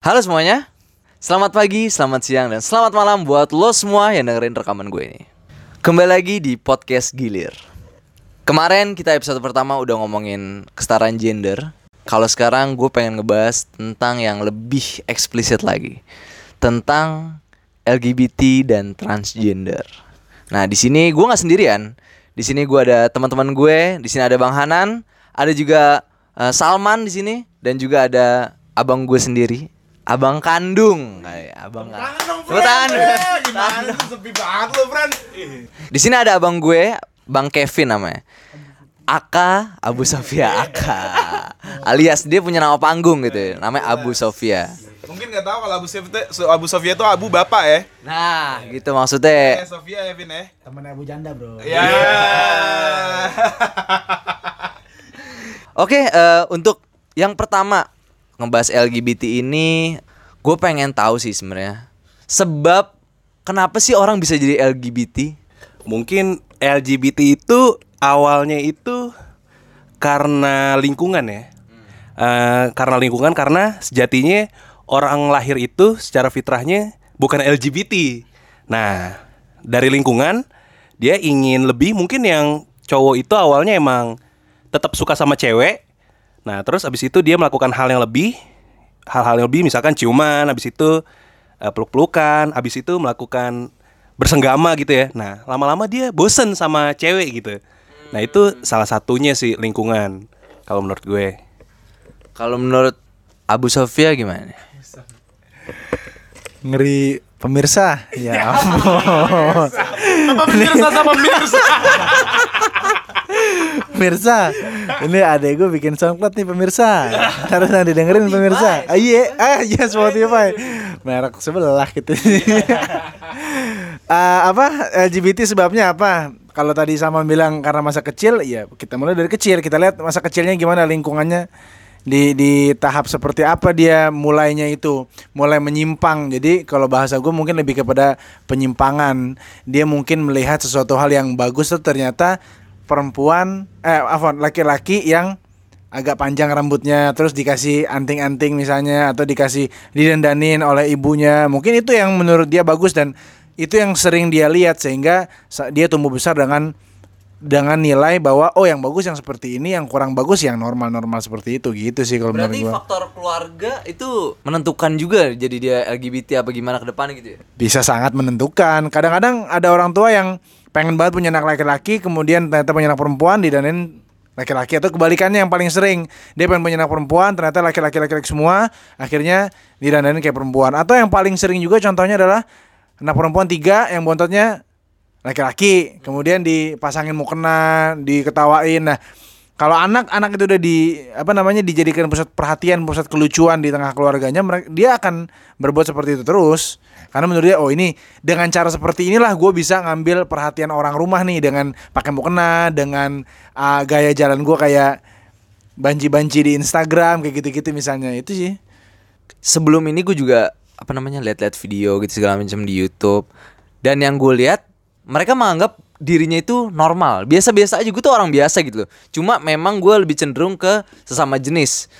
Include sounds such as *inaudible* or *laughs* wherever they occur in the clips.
Halo semuanya, selamat pagi, selamat siang, dan selamat malam buat lo semua yang dengerin rekaman gue ini. Kembali lagi di Podcast Gilir. Kemarin kita episode pertama udah ngomongin kesetaraan gender. Kalau sekarang gue pengen ngebahas tentang yang lebih eksplisit lagi. Tentang LGBT dan transgender. Nah di sini gue nggak sendirian. Di sini gue ada teman-teman gue, di sini ada Bang Hanan, ada juga uh, Salman di sini dan juga ada abang gue sendiri, abang kandung, kayak abang kandung. Tepuk tangan. Gimana tuh sepi banget lo, friend? Di sini ada abang gue, Bang Kevin namanya. Aka Abu Sofia Aka alias dia punya nama panggung gitu ya namanya Abu Sofia Mungkin nggak tahu kalau Abu Sofia itu Abu Sofia itu Abu bapak ya. nah gitu Eh, maksudnya Sofia ya, Vin ya. temen Abu Janda bro Ya. *laughs* Oke, eh, untuk yang pertama ngebahas LGBT ini, gue pengen tahu sih sebenarnya sebab kenapa sih orang bisa jadi LGBT? Mungkin LGBT itu awalnya itu karena lingkungan ya. Eh, karena lingkungan karena sejatinya orang lahir itu secara fitrahnya bukan LGBT. Nah, dari lingkungan dia ingin lebih mungkin yang cowok itu awalnya emang tetap suka sama cewek. Nah, terus abis itu dia melakukan hal yang lebih hal-hal yang lebih misalkan ciuman, abis itu eh, peluk-pelukan, abis itu melakukan bersenggama gitu ya. Nah, lama-lama dia bosen sama cewek gitu. Nah, itu salah satunya sih lingkungan kalau menurut gue. Kalau menurut Abu Sofia gimana? ngeri pemirsa ya *laughs* ampun Apa pemirsa sama pemirsa? pemirsa ini adek gue bikin soundcloud nih pemirsa. Harus nanti dengerin pemirsa. Ah iya ah iya Spotify. Merek sebelah gitu *laughs* Ah, apa? LGBT sebabnya apa? Kalau tadi sama bilang karena masa kecil ya kita mulai dari kecil. Kita lihat masa kecilnya gimana lingkungannya di di tahap seperti apa dia mulainya itu mulai menyimpang. Jadi kalau bahasa gue mungkin lebih kepada penyimpangan. Dia mungkin melihat sesuatu hal yang bagus tuh ternyata perempuan eh apa laki-laki yang agak panjang rambutnya terus dikasih anting-anting misalnya atau dikasih didandanin oleh ibunya. Mungkin itu yang menurut dia bagus dan itu yang sering dia lihat sehingga dia tumbuh besar dengan dengan nilai bahwa oh yang bagus yang seperti ini yang kurang bagus yang normal-normal seperti itu gitu sih kalau menurut Berarti gua. faktor keluarga itu menentukan juga jadi dia LGBT apa gimana ke depan gitu ya? bisa sangat menentukan. Kadang-kadang ada orang tua yang pengen banget punya anak laki-laki, kemudian ternyata punya anak perempuan didanin laki-laki atau kebalikannya yang paling sering dia pengen punya anak perempuan ternyata laki-laki laki-laki semua akhirnya didandanin kayak perempuan atau yang paling sering juga contohnya adalah anak perempuan tiga yang bontotnya laki-laki kemudian dipasangin mukena diketawain nah kalau anak-anak itu udah di apa namanya dijadikan pusat perhatian, pusat kelucuan di tengah keluarganya, mereka dia akan berbuat seperti itu terus. Karena menurut dia, oh ini dengan cara seperti inilah gue bisa ngambil perhatian orang rumah nih dengan pakai mukena, dengan ah, gaya jalan gue kayak banci-banci di Instagram kayak gitu-gitu misalnya itu sih. sebelum ini gue juga apa namanya lihat-lihat video gitu segala macam di YouTube dan yang gue lihat mereka menganggap dirinya itu normal. Biasa-biasa aja gue tuh orang biasa gitu loh. Cuma memang gue lebih cenderung ke sesama jenis.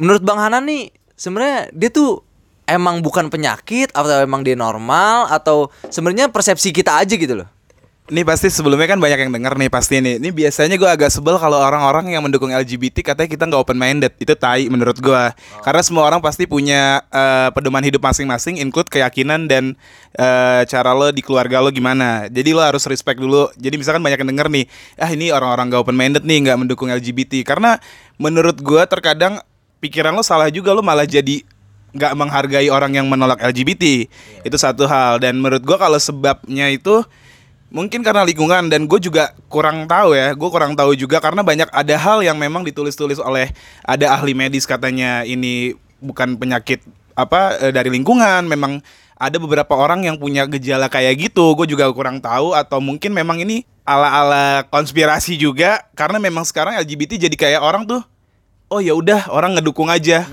Menurut bang Hanan nih sebenarnya dia tuh emang bukan penyakit atau emang dia normal atau sebenarnya persepsi kita aja gitu loh Ini pasti sebelumnya kan banyak yang denger nih pasti nih. Ini biasanya gue agak sebel kalau orang-orang yang mendukung LGBT katanya kita nggak open minded. Itu tai menurut gue. Karena semua orang pasti punya eh, pedoman hidup masing-masing, include keyakinan dan eh, cara lo di keluarga lo gimana. Jadi lo harus respect dulu. Jadi misalkan banyak yang denger nih, ah ini orang-orang nggak open minded nih, nggak mendukung LGBT. Karena menurut gue terkadang pikiran lo salah juga lo malah jadi nggak menghargai orang yang menolak LGBT itu satu hal dan menurut gua kalau sebabnya itu mungkin karena lingkungan dan gue juga kurang tahu ya gue kurang tahu juga karena banyak ada hal yang memang ditulis-tulis oleh ada ahli medis katanya ini bukan penyakit apa eh, dari lingkungan memang ada beberapa orang yang punya gejala kayak gitu gue juga kurang tahu atau mungkin memang ini ala-ala konspirasi juga karena memang sekarang LGBT jadi kayak orang tuh oh ya udah orang ngedukung aja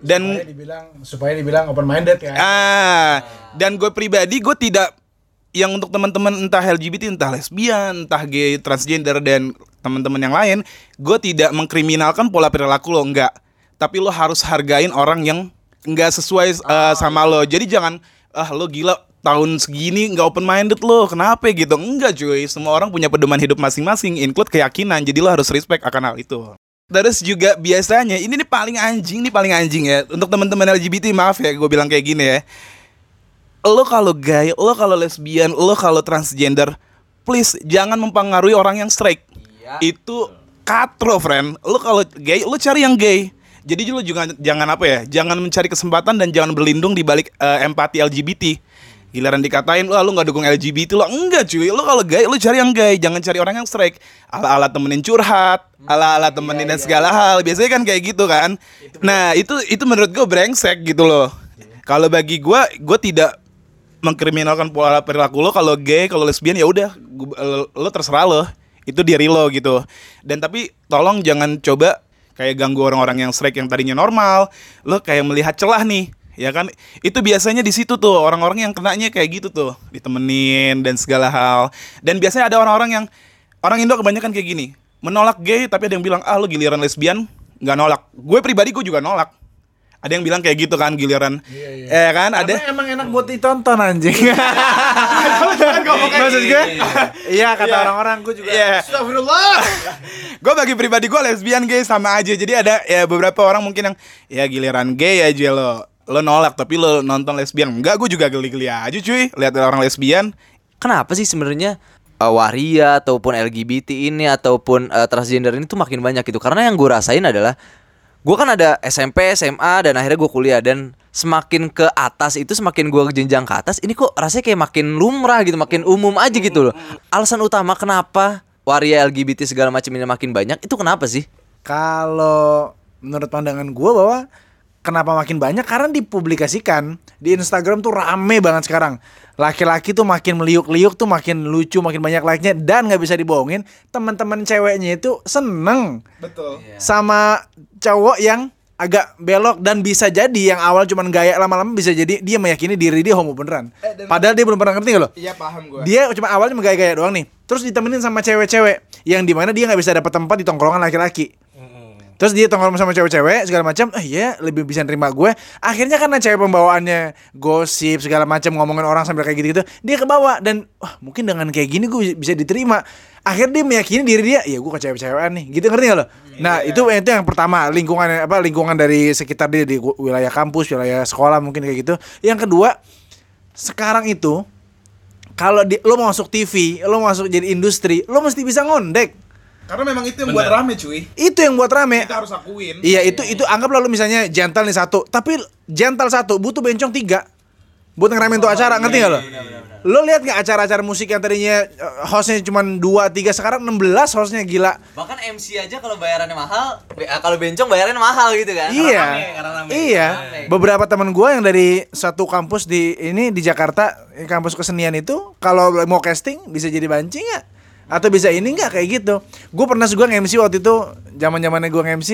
dan dibilang supaya dibilang open minded kan. Ah, dan gue pribadi gue tidak yang untuk teman-teman entah LGBT, entah lesbian, entah gay, transgender dan teman-teman yang lain, gue tidak mengkriminalkan pola perilaku lo enggak. Tapi lo harus hargain orang yang nggak sesuai uh, sama lo. Jadi jangan ah lo gila tahun segini nggak open minded lo kenapa? Gitu. Enggak cuy. Semua orang punya pedoman hidup masing-masing include keyakinan. Jadi lo harus respect akan hal itu. Terus juga biasanya ini nih paling anjing nih paling anjing ya. Untuk teman-teman LGBT maaf ya gue bilang kayak gini ya lo kalau gay, lo kalau lesbian, lo kalau transgender, please jangan mempengaruhi orang yang straight. Itu katro, friend. Lo kalau gay, lo cari yang gay. Jadi lo juga jangan apa ya, jangan mencari kesempatan dan jangan berlindung di balik eh, empati LGBT. Giliran dikatain lo lo nggak dukung LGBT lo enggak cuy. Lo kalau gay lo cari yang gay. Jangan cari orang yang strike ala ala temenin curhat ala ala temenin dan segala hal. Biasanya kan kayak gitu kan. Nah itu itu menurut gue brengsek gitu loh. Kalau bagi gue gue tidak mengkriminalkan pola perilaku lo kalau gay kalau lesbian ya udah lo terserah lo. Itu diri lo gitu. Dan tapi tolong jangan coba kayak ganggu orang-orang yang strike yang tadinya normal. Lo kayak melihat celah nih ya kan? Itu biasanya di situ tuh orang-orang yang kenanya kayak gitu tuh ditemenin dan segala hal. Dan biasanya ada orang-orang yang orang Indo kebanyakan kayak gini menolak gay tapi ada yang bilang ah lo giliran lesbian nggak nolak. Gue pribadi gue juga nolak ada yang bilang kayak gitu kan giliran eh kan ada Karena emang enak buat ditonton anjing. *laughs* Maksud gue? *laughs* Iya kata Iya. orang-orang gue juga. Iya. Astagfirullah. *laughs* gue bagi pribadi gue lesbian gay sama aja jadi ada ya beberapa orang mungkin yang ya giliran gay aja lo lo nolak tapi lo nonton lesbian enggak gue juga geli-geli aja cuy lihat orang lesbian Kenapa sih sebenarnya uh, waria ataupun LGBT ini ataupun uh, transgender ini tuh makin banyak gitu? Karena yang gue rasain adalah gue kan ada SMP, SMA dan akhirnya gue kuliah dan semakin ke atas itu semakin gue jenjang ke atas ini kok rasanya kayak makin lumrah gitu, makin umum aja gitu loh. Alasan utama kenapa waria LGBT segala macam ini makin banyak itu kenapa sih? Kalau menurut pandangan gue bahwa kenapa makin banyak karena dipublikasikan di Instagram tuh rame banget sekarang. Laki-laki tuh makin meliuk-liuk tuh makin lucu, makin banyak like-nya dan nggak bisa dibohongin, teman-teman ceweknya itu seneng betul sama cowok yang agak belok dan bisa jadi yang awal cuman gaya lama-lama bisa jadi dia meyakini diri dia homo beneran. Padahal dia belum pernah ngerti nggak lo? iya paham gue Dia cuma awalnya cuma gaya-gaya doang nih. Terus ditemenin sama cewek-cewek yang di mana dia nggak bisa dapat tempat di tongkrongan laki-laki. Terus dia tongkrong sama cewek-cewek segala macam, eh iya lebih bisa nerima gue. Akhirnya karena cewek pembawaannya gosip segala macam ngomongin orang sambil kayak gitu-gitu, dia kebawa dan wah mungkin dengan kayak gini gue bisa diterima. Akhirnya dia meyakini diri dia, ya gue ke cewek-cewekan nih, gitu ngerti gak lo? Nah itu itu yang pertama lingkungan apa lingkungan dari sekitar dia di wilayah kampus, wilayah sekolah mungkin kayak gitu. Yang kedua sekarang itu kalau lo mau masuk TV, lo masuk jadi industri, lo mesti bisa ngondek. Karena memang itu yang buat rame cuy Itu yang buat rame. kita harus akuin Iya itu itu anggap lalu misalnya gentle nih satu, tapi gentle satu butuh bencong tiga buat ngeramein tuh acara ngerti nggak lo? Lo lihat nggak acara-acara musik yang tadinya eh, hostnya cuma dua tiga sekarang 16 hostnya gila. Bahkan MC aja kalau bayarannya mahal, kalau bencong bayarannya mahal gitu kan? iya, iya. Beberapa teman gua yang dari satu kampus di ini di Jakarta, eh, kampus kesenian itu, kalau mau casting bisa jadi bancing nggak? Atau bisa ini nggak kayak gitu? Gue pernah gue nge-MC waktu itu, zaman zamannya gue nge-MC,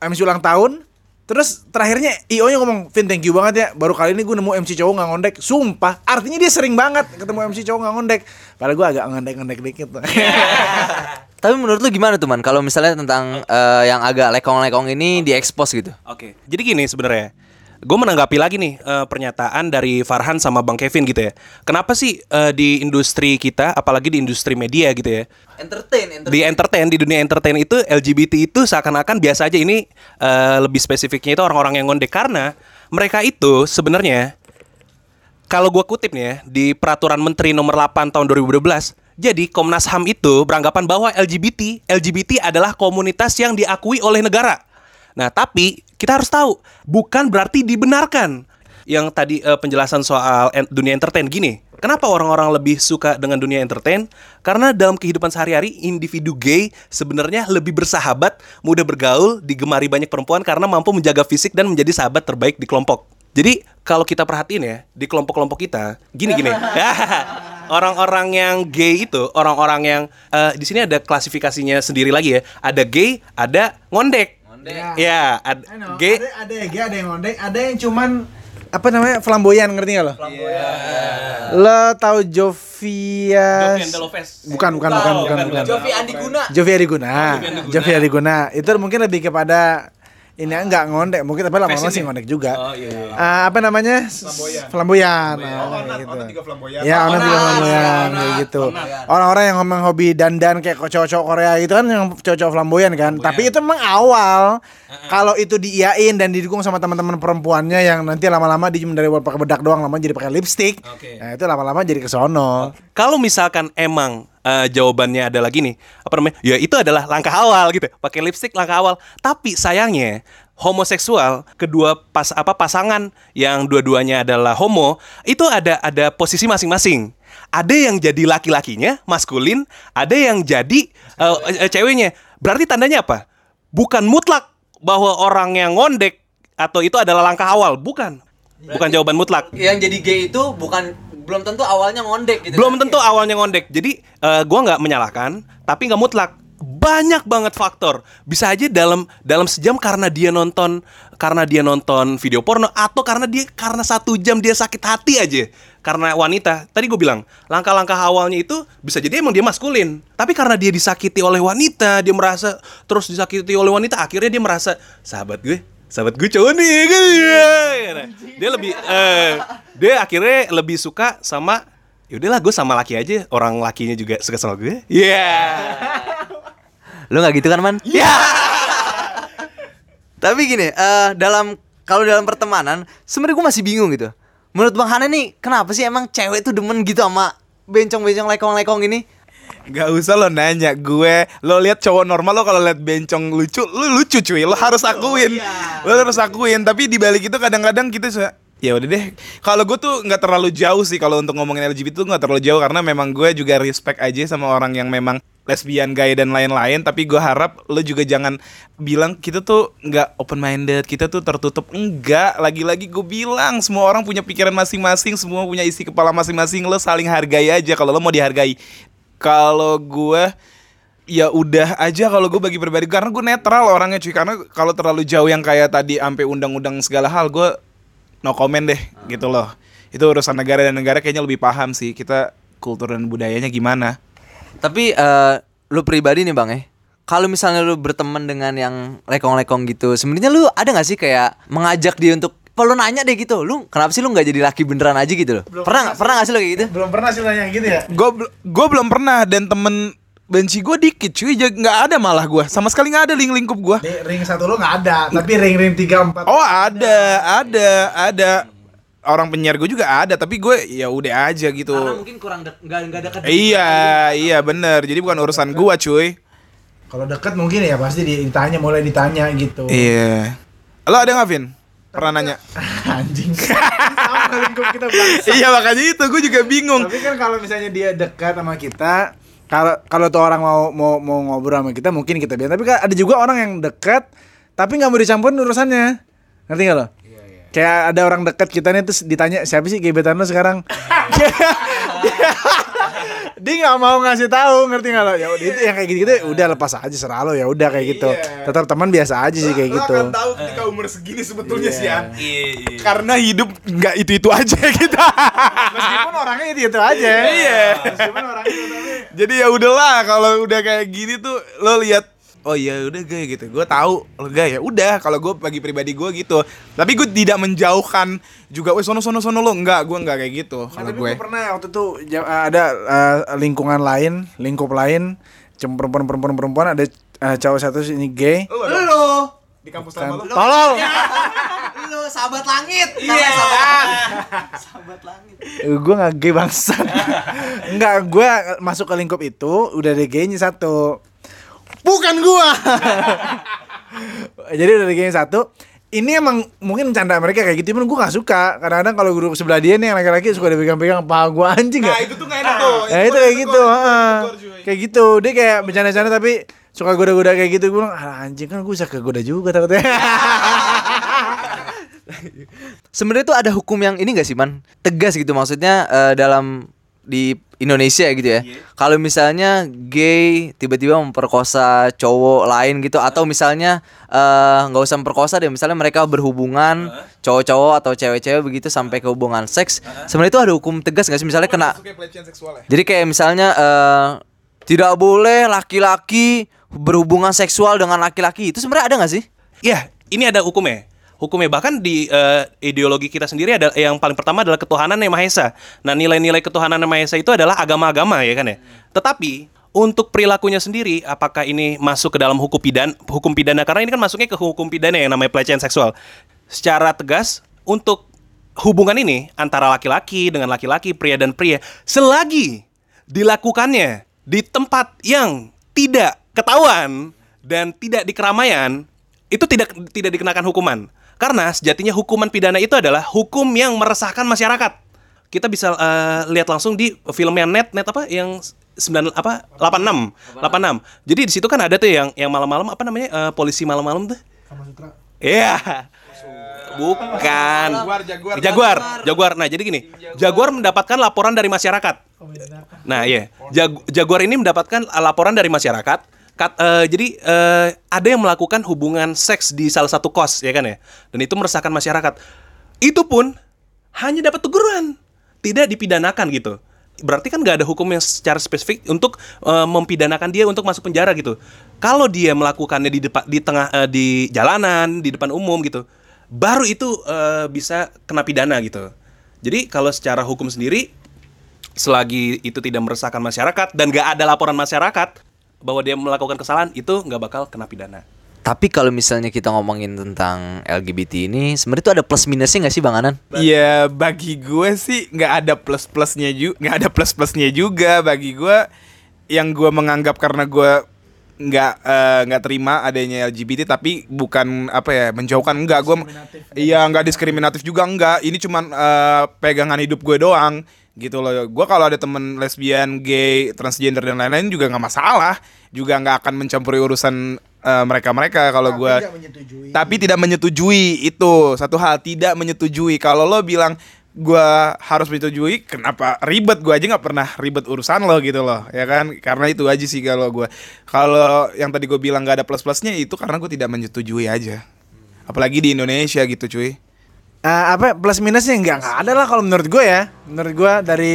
MC ulang tahun. Terus terakhirnya IO nya ngomong, Vin thank you banget ya Baru kali ini gue nemu MC cowok nggak ngondek Sumpah, artinya dia sering banget ketemu MC cowok nggak ngondek Padahal gue agak ngondek-ngondek dikit *laughs* Tapi menurut lu gimana tuh man? Kalau misalnya tentang eh, yang agak lekong-lekong ini diekspos gitu? Oke. Jadi gini sebenarnya. Gue menanggapi lagi nih eh, pernyataan dari Farhan sama Bang Kevin gitu ya. Kenapa sih eh, di industri kita, apalagi di industri media gitu ya, Entertain, di entertain di dunia entertain itu LGBT itu seakan-akan biasa aja ini eh, lebih spesifiknya itu orang-orang yang ngondek karena mereka itu sebenarnya kalau gua kutip nih ya di peraturan menteri nomor 8 tahun 2012 jadi Komnas HAM itu beranggapan bahwa LGBT LGBT adalah komunitas yang diakui oleh negara. Nah, tapi kita harus tahu bukan berarti dibenarkan. Yang tadi eh, penjelasan soal en- dunia entertain gini. Kenapa orang-orang lebih suka dengan dunia entertain? Karena dalam kehidupan sehari-hari individu gay sebenarnya lebih bersahabat, mudah bergaul, digemari banyak perempuan karena mampu menjaga fisik dan menjadi sahabat terbaik di kelompok. Jadi kalau kita perhatiin ya di kelompok-kelompok kita, gini gini, *laughs* orang-orang yang gay itu, orang-orang yang eh, di sini ada klasifikasinya sendiri lagi ya. Ada gay, ada ngondek. Ngondek. Ya, ad- gay. Ada, ada yang gay, ada yang ngondek, ada yang cuman apa namanya flamboyan ngerti gak lo? Lo tahu Jovia? Bukan, bukan, bukan, bukan, bukan. Jovi Andi Guna. Jovi Adiguna. Jovi Adiguna. Itu mungkin lebih kepada ini enggak ngondek mungkin tapi lama-lama sih ngondek juga. Oh, iya, iya. Ah, apa namanya? Flamboyan. Nah, kayak gitu. Ya, orang juga flamboyan kayak gitu. Orang-orang yang ngomong hobi dandan kayak cowok-cowok Korea gitu kan yang cowok-cowok flamboyan kan. Tapi itu memang awal. Kalau itu diiyain dan didukung sama teman-teman perempuannya yang nanti lama-lama cuma dari pakai bedak doang, lama jadi pakai lipstick. Oke. Nah, itu lama-lama jadi kesono. Kalau misalkan emang eh, jawabannya ada lagi nih, apa namanya? Ya itu adalah langkah awal gitu. Pakai lipstick langkah awal. Tapi sayangnya homoseksual kedua pas apa pasangan yang dua-duanya adalah homo itu ada ada posisi masing-masing. Ada yang jadi laki-lakinya maskulin, ada yang jadi eh, ceweknya. Berarti tandanya apa? Bukan mutlak bahwa orang yang ngondek atau itu adalah langkah awal, bukan. Bukan jawaban mutlak. Yang jadi gay itu bukan belum tentu awalnya ngondek gitu. Belum kan? tentu awalnya ngondek. Jadi eh, gua nggak menyalahkan, tapi nggak mutlak. Banyak banget faktor. Bisa aja dalam dalam sejam karena dia nonton karena dia nonton video porno atau karena dia karena satu jam dia sakit hati aja karena wanita. Tadi gue bilang langkah-langkah awalnya itu bisa jadi emang dia maskulin. Tapi karena dia disakiti oleh wanita, dia merasa terus disakiti oleh wanita, akhirnya dia merasa sahabat gue sahabat gue cowok nih kan dia lebih eh, dia akhirnya lebih suka sama yaudahlah gue sama laki aja orang lakinya juga suka sama gue iya Lu nggak gitu kan, Man? iya *laughs* Tapi gini, eh dalam kalau dalam pertemanan, sebenarnya gue masih bingung gitu. Menurut Bang Hana nih, kenapa sih emang cewek tuh demen gitu sama bencong-bencong lekong-lekong ini? Gak usah lo nanya gue. Lo lihat cowok normal lo kalau lihat bencong lucu Lo lucu cuy. Lo harus akuin. Lo harus akuin. Tapi di balik itu kadang-kadang kita suka Ya udah deh. Kalau gue tuh nggak terlalu jauh sih kalau untuk ngomongin LGBT tuh nggak terlalu jauh karena memang gue juga respect aja sama orang yang memang lesbian, gay dan lain-lain. Tapi gue harap lo juga jangan bilang kita tuh nggak open minded, kita tuh tertutup. Enggak. Lagi-lagi gue bilang semua orang punya pikiran masing-masing, semua punya isi kepala masing-masing. Lo saling hargai aja kalau lo mau dihargai. Kalau gue ya udah aja kalau gue bagi pribadi karena gue netral orangnya cuy karena kalau terlalu jauh yang kayak tadi sampai undang-undang segala hal gue no comment deh gitu loh itu urusan negara dan negara kayaknya lebih paham sih kita kultur dan budayanya gimana Tapi eh lu pribadi nih Bang ya. Kalau misalnya lu berteman dengan yang lekong-lekong gitu, sebenarnya lu ada nggak sih kayak mengajak dia untuk apa lu nanya deh gitu, lu kenapa sih lu nggak jadi laki beneran aja gitu loh? pernah nggak pernah nggak sih lu kayak gitu? Belum pernah sih nanya gitu ya. gue gue belum pernah dan temen benci gue dikit cuy. Nggak ada malah gue sama sekali nggak ada link lingkup gue ring satu lo nggak ada, tapi ring ring tiga empat. oh ada ada ada. Orang penyiar gue juga ada tapi gue ya udah aja gitu. Mungkin kurang nggak nggak dekat. iya iya bener. Jadi bukan urusan gue cuy. Kalau deket mungkin ya pasti ditanya, mulai ditanya gitu. iya. Lo ada nggak Vin? Pernah nanya? *laughs* Anjing. Sama lingkup kita *laughs* bangsa. iya makanya itu. Gue juga bingung. Tapi kan kalau misalnya dia dekat sama kita, kalau kalau tuh orang mau mau mau ngobrol sama kita mungkin kita bilang. Tapi ada juga orang yang dekat tapi nggak mau dicampurin urusannya. Ngerti gak lo? Kayak ada orang dekat kita nih terus ditanya siapa sih gebetan lo sekarang? *laughs* dia nggak mau ngasih tahu ngerti nggak lo? Ya udah itu yang kayak gitu gitu udah lepas aja serah lo ya udah kayak gitu. Tetap teman biasa aja sih kayak gitu. tahu ketika umur segini sebetulnya sih ya karena hidup nggak itu itu aja *laughs* kita. Meskipun orangnya itu itu aja. Iya. meskipun orangnya itu jadi ya udahlah kalau udah kayak gini tuh lo lihat oh iya udah gay gitu gue tahu lo gay ya udah kalau gue bagi pribadi gue gitu tapi gue tidak menjauhkan juga wes sono sono sono lo enggak gue enggak kayak gitu Nah, kalau tapi gue gue pernah waktu itu ja- ada eh, lingkungan lain, lingkup lain, cuma perempuan perempuan perempuan ada eh, cowok satu ini gay. Lu, di kampus Kan, lama lo tolol. lu sahabat langit. Iya. Sahabat langit. gue nggak gay bangsat. *laughs* Enggak, gue masuk ke lingkup itu udah ada gaynya satu. Bukan gua. *laughs* Jadi udah ada gaynya satu. Ini emang mungkin canda mereka kayak gitu, cuman gue gak suka. Kadang-kadang kalau grup sebelah dia nih yang laki-laki suka dipegang-pegang paha gue anjing nah gak? itu tuh nggak enak tuh Ya itu kayak gitu, heeh. kayak gitu. Dia kayak bercanda-canda tapi suka goda-goda kayak gitu. Gue bilang, ah, anjing kan gue bisa kegoda juga takutnya. *laughs* Sebenarnya tuh ada hukum yang ini gak sih man tegas gitu maksudnya eh, dalam di Indonesia gitu ya. Kalau misalnya gay tiba-tiba memperkosa cowok lain gitu atau misalnya eh, nggak usah memperkosa deh misalnya mereka berhubungan cowok-cowok atau cewek-cewek begitu sampai ke hubungan seks. Sebenarnya itu ada hukum tegas gak sih misalnya kena pelecehan seksual ya Jadi kayak misalnya eh, tidak boleh laki-laki berhubungan seksual dengan laki-laki itu sebenarnya ada gak sih? Iya, ini ada hukumnya. Hukumnya bahkan di eh, ideologi kita sendiri ada yang paling pertama adalah ketuhanan yang maha esa. Nah, nilai-nilai ketuhanan yang maha esa itu adalah agama-agama ya kan ya. Tetapi untuk perilakunya sendiri apakah ini masuk ke dalam hukum pidana hukum pidana karena ini kan masuknya ke hukum pidana yang namanya pelecehan seksual. Secara tegas untuk hubungan ini antara laki-laki dengan laki-laki, pria dan pria selagi dilakukannya di tempat yang tidak ketahuan dan tidak di keramaian itu tidak tidak dikenakan hukuman. Karena sejatinya hukuman pidana itu adalah hukum yang meresahkan masyarakat. Kita bisa eh, lihat langsung di filmnya net net apa yang 9 apa 86 86. Jadi di situ kan ada tuh yang yang malam-malam apa namanya eh, polisi malam-malam tuh. Iya. Bukan. Jaguar, Jaguar. Jaguar, Jaguar. Nah, jadi gini, Jaguar mendapatkan laporan dari masyarakat. Nah, iya. Jag- Jaguar ini mendapatkan laporan dari masyarakat. Kat- eh, jadi eh, ada yang melakukan hubungan seks di salah satu kos, ya kan ya. Dan itu meresahkan masyarakat. Itu pun hanya dapat teguran, tidak dipidanakan gitu. Berarti kan nggak ada hukum yang secara spesifik untuk eh, mempidanakan dia untuk masuk penjara gitu. Kalau dia melakukannya di depan, di tengah, eh, di jalanan, di depan umum gitu, baru itu eh, bisa kena pidana gitu. Jadi kalau secara hukum sendiri selagi itu tidak meresahkan masyarakat dan gak ada laporan masyarakat bahwa dia melakukan kesalahan itu nggak bakal kena pidana. Tapi kalau misalnya kita ngomongin tentang LGBT ini, sebenarnya itu ada plus minusnya nggak sih Bang Anan? Iya bagi gue sih nggak ada plus plusnya juga nggak ada plus plusnya juga. Bagi gue yang gue menganggap karena gue nggak eh, nggak terima adanya LGBT tapi bukan apa ya menjauhkan enggak gue iya nggak diskriminatif juga enggak ini cuman eh, pegangan hidup gue doang gitu loh. Gue kalau ada temen lesbian gay transgender dan lain-lain juga nggak masalah. Juga nggak akan mencampuri urusan mereka mereka kalau gue tapi tidak menyetujui itu satu hal tidak menyetujui. Kalau lo bilang gua harus menyetujui kenapa ribet? Gua aja nggak pernah ribet urusan lo gitu loh ya kan? Karena itu aja sih kalau gua. Kalau yang tadi gue bilang nggak ada plus plusnya itu karena gue tidak menyetujui aja. Apalagi di Indonesia gitu cuy Eh, apa plus minusnya? Nggak nggak ada lah kalau menurut gue ya. Menurut gue dari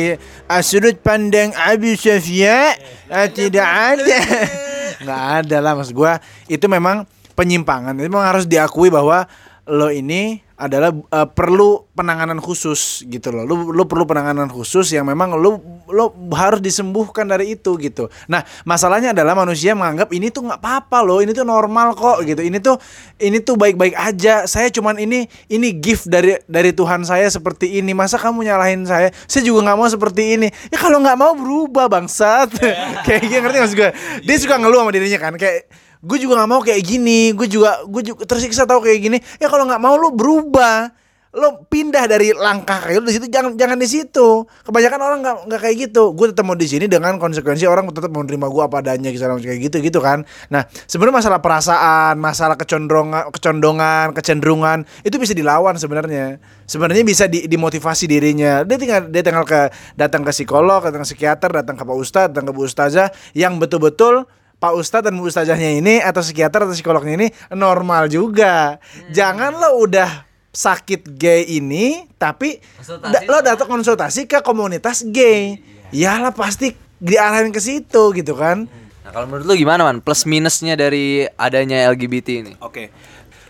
ah, sudut pandang Abi Sofia ah, tidak ada. *laughs* nggak ada lah maksud gue itu memang penyimpangan. Itu memang harus diakui bahwa lo ini adalah eh, perlu penanganan khusus gitu loh. Lu lu perlu penanganan khusus yang memang lu lu harus disembuhkan dari itu gitu. Nah, masalahnya adalah manusia menganggap ini tuh nggak apa-apa loh, ini tuh normal kok gitu. Ini tuh ini tuh baik-baik aja. Saya cuman ini ini gift dari dari Tuhan saya seperti ini. Masa kamu nyalahin saya? Saya juga nggak mau seperti ini. Ya kalau nggak mau berubah bangsat. *laughs* kayak gitu ngerti maksud gue? Dia suka ngeluh sama dirinya kan kayak gue juga nggak mau kayak gini. Gue juga gue juga tersiksa tahu kayak gini. Ya kalau nggak mau lu berubah. Lo pindah dari langkah kayak lu di situ jangan jangan di situ. Kebanyakan orang nggak nggak kayak gitu. Gue tetap mau di sini dengan konsekuensi orang tetap mau menerima gue apa adanya gitu kayak gitu gitu kan. Nah sebenarnya masalah perasaan masalah kecondongan kecondongan kecenderungan itu bisa dilawan sebenarnya. Sebenarnya bisa di, dimotivasi dirinya. Dia tinggal dia tinggal ke datang ke psikolog datang ke psikiater datang ke pak ustadz datang ke bu ustazah yang betul-betul Pak Ustadz dan Bu Ustazahnya ini atau psikiater atau psikolognya ini normal juga. Jangan lo udah sakit gay ini tapi da- lo datang konsultasi ke komunitas gay. Yalah pasti diarahin ke situ gitu kan. Nah, kalau menurut lu gimana man? Plus minusnya dari adanya LGBT ini? Oke.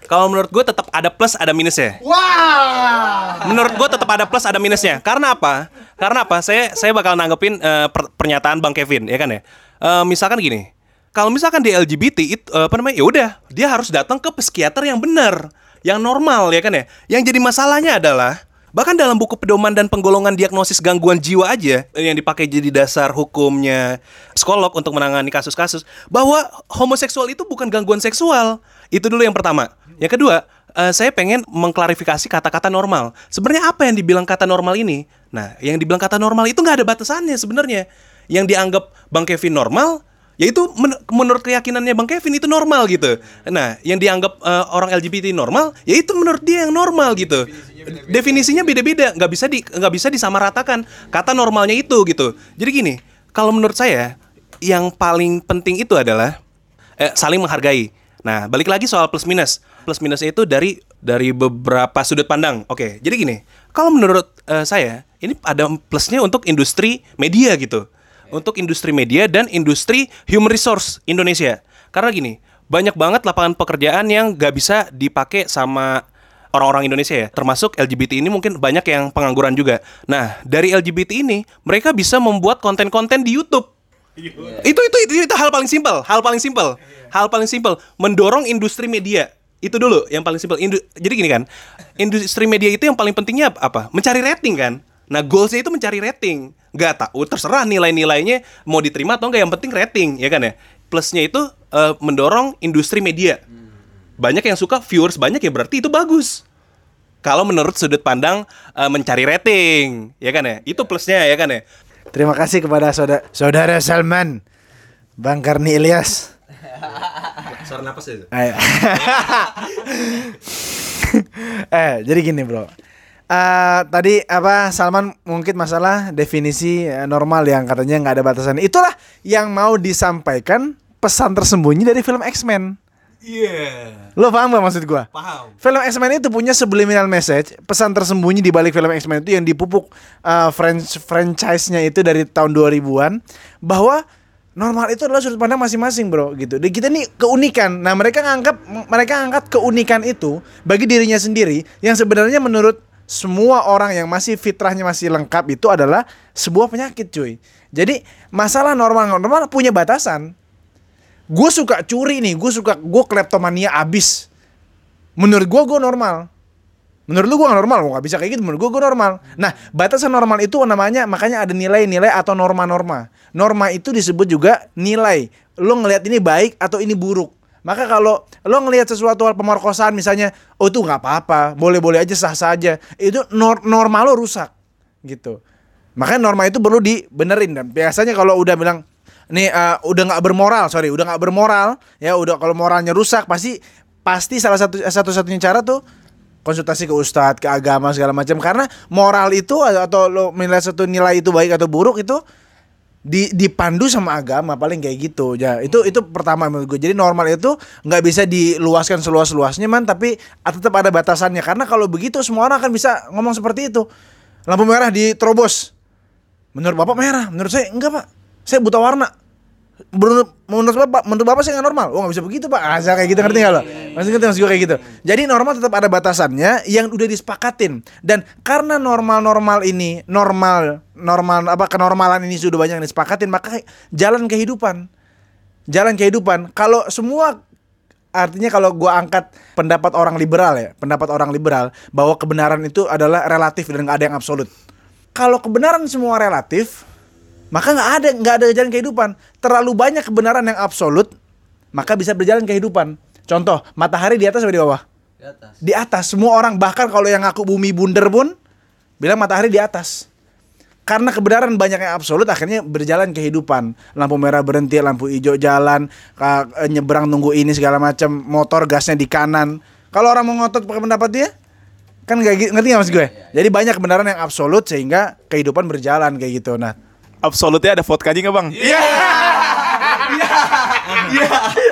Kalau menurut gue tetap ada plus ada minusnya. Wah. Menurut gue tetap ada plus ada minusnya. Karena apa? Karena apa? Saya saya bakal nanggepin eh, per- pernyataan Bang Kevin, ya kan ya. Eh, misalkan gini, kalau misalkan di LGBT itu eh, apa namanya? Ya udah, dia harus datang ke psikiater yang benar, yang normal, ya kan ya. Yang jadi masalahnya adalah Bahkan dalam buku pedoman dan penggolongan diagnosis gangguan jiwa aja yang dipakai jadi dasar hukumnya psikolog untuk menangani kasus-kasus bahwa homoseksual itu bukan gangguan seksual. Itu dulu yang pertama. Yang kedua, eh, saya pengen mengklarifikasi kata-kata normal. Sebenarnya apa yang dibilang kata normal ini? Nah, yang dibilang kata normal itu nggak ada batasannya sebenarnya. Yang dianggap Bang Kevin normal, yaitu men- menurut keyakinannya Bang Kevin itu normal gitu. Nah, yang dianggap eh, orang LGBT normal, yaitu menurut dia yang normal gitu. Definisinya beda-beda, nggak bisa di nggak bisa disamaratakan kata normalnya itu gitu. Jadi gini, kalau menurut saya yang paling penting itu adalah eh, saling menghargai. Nah, balik lagi soal plus minus. Plus minusnya itu dari dari beberapa sudut pandang. Oke, jadi gini, kalau menurut eh, saya ini ada plusnya untuk industri media gitu. Untuk industri media dan industri human resource Indonesia. Karena gini, banyak banget lapangan pekerjaan yang gak bisa dipakai sama orang-orang Indonesia ya. Termasuk LGBT ini mungkin banyak yang pengangguran juga. Nah, dari LGBT ini mereka bisa membuat konten-konten di YouTube. Itu, itu itu itu hal paling simpel, hal paling simpel, hal paling simpel mendorong industri media. Itu dulu yang paling simpel. Indu- Jadi gini kan, industri media itu yang paling pentingnya ap- apa? Mencari rating kan. Nah goalsnya itu mencari rating. Gak tahu terserah nilai-nilainya mau diterima atau enggak. Yang penting rating ya kan ya. Plusnya itu eh, mendorong industri media. Banyak yang suka viewers banyak ya berarti itu bagus. Kalau menurut sudut pandang eh, mencari rating, ya kan ya. Itu plusnya ya kan ya. Terima kasih kepada saudara, saudara Salman, Bang Karni Ilyas. *laughs* Suara napas itu. Ayo. *laughs* eh, jadi gini bro. Eh, tadi apa Salman mungkin masalah definisi eh, normal yang katanya nggak ada batasan. Itulah yang mau disampaikan pesan tersembunyi dari film X-Men. Iya. Lo paham gak maksud gua? Paham. Film X-Men itu punya subliminal message, pesan tersembunyi di balik film X-Men itu yang dipupuk uh, franch- franchise-nya itu dari tahun 2000-an bahwa normal itu adalah sudut pandang masing-masing, Bro, gitu. Dan kita nih keunikan. Nah, mereka nganggap mereka angkat keunikan itu bagi dirinya sendiri yang sebenarnya menurut semua orang yang masih fitrahnya masih lengkap itu adalah sebuah penyakit, cuy. Jadi, masalah normal-normal punya batasan. Gue suka curi nih, gue suka gue kleptomania abis. Menurut gue gue normal. Menurut lu gue gak normal, gue gak bisa kayak gitu. Menurut gue gue normal. Nah batasan normal itu namanya makanya ada nilai-nilai atau norma-norma. Norma itu disebut juga nilai. Lo ngelihat ini baik atau ini buruk. Maka kalau lo ngelihat sesuatu hal pemerkosaan misalnya, oh itu nggak apa-apa, boleh-boleh aja sah saja. Itu nor norma lo rusak, gitu. Makanya norma itu perlu dibenerin dan biasanya kalau udah bilang nih eh, udah nggak bermoral, sorry, udah nggak bermoral, ya udah kalau moralnya rusak pasti pasti salah satu satu-satunya cara tuh konsultasi ke ustadz, ke agama segala macam karena moral itu atau lo menilai satu nilai itu baik atau buruk itu di dipandu sama agama paling kayak gitu. Ya itu itu pertama menurut gue jadi normal itu nggak bisa diluaskan seluas luasnya man tapi tetap ada batasannya. Karena kalau begitu semua orang akan bisa ngomong seperti itu. Lampu merah diterobos. Menurut bapak merah menurut saya enggak pak. Saya buta warna menurut menurut bapak menurut bapak saya nggak normal. Oh nggak bisa begitu pak. Asal kayak gitu ngerti nggak lo? Masih ngerti maksud gue kayak gitu. Jadi normal tetap ada batasannya yang udah disepakatin. Dan karena normal-normal ini normal normal apa kenormalan ini sudah banyak yang disepakatin maka jalan kehidupan. Jalan kehidupan. Kalau semua artinya kalau gua angkat pendapat orang liberal ya pendapat orang liberal bahwa kebenaran itu adalah relatif dan nggak ada yang absolut. Kalau kebenaran semua relatif maka nggak ada nggak ada jalan kehidupan. Terlalu banyak kebenaran yang absolut maka bisa berjalan kehidupan. Contoh matahari di atas atau di bawah? Di atas. di atas. Semua orang bahkan kalau yang ngaku bumi bunder pun bilang matahari di atas. Karena kebenaran banyak yang absolut akhirnya berjalan kehidupan. Lampu merah berhenti lampu hijau jalan eh, nyebrang nunggu ini segala macam motor gasnya di kanan. Kalau orang mau ngotot pakai pendapat dia kan nggak gitu ngerti nggak mas gue? Jadi banyak kebenaran yang absolut sehingga kehidupan berjalan kayak gitu. Nah Absolutnya ada vodkanya nggak bang? Iya.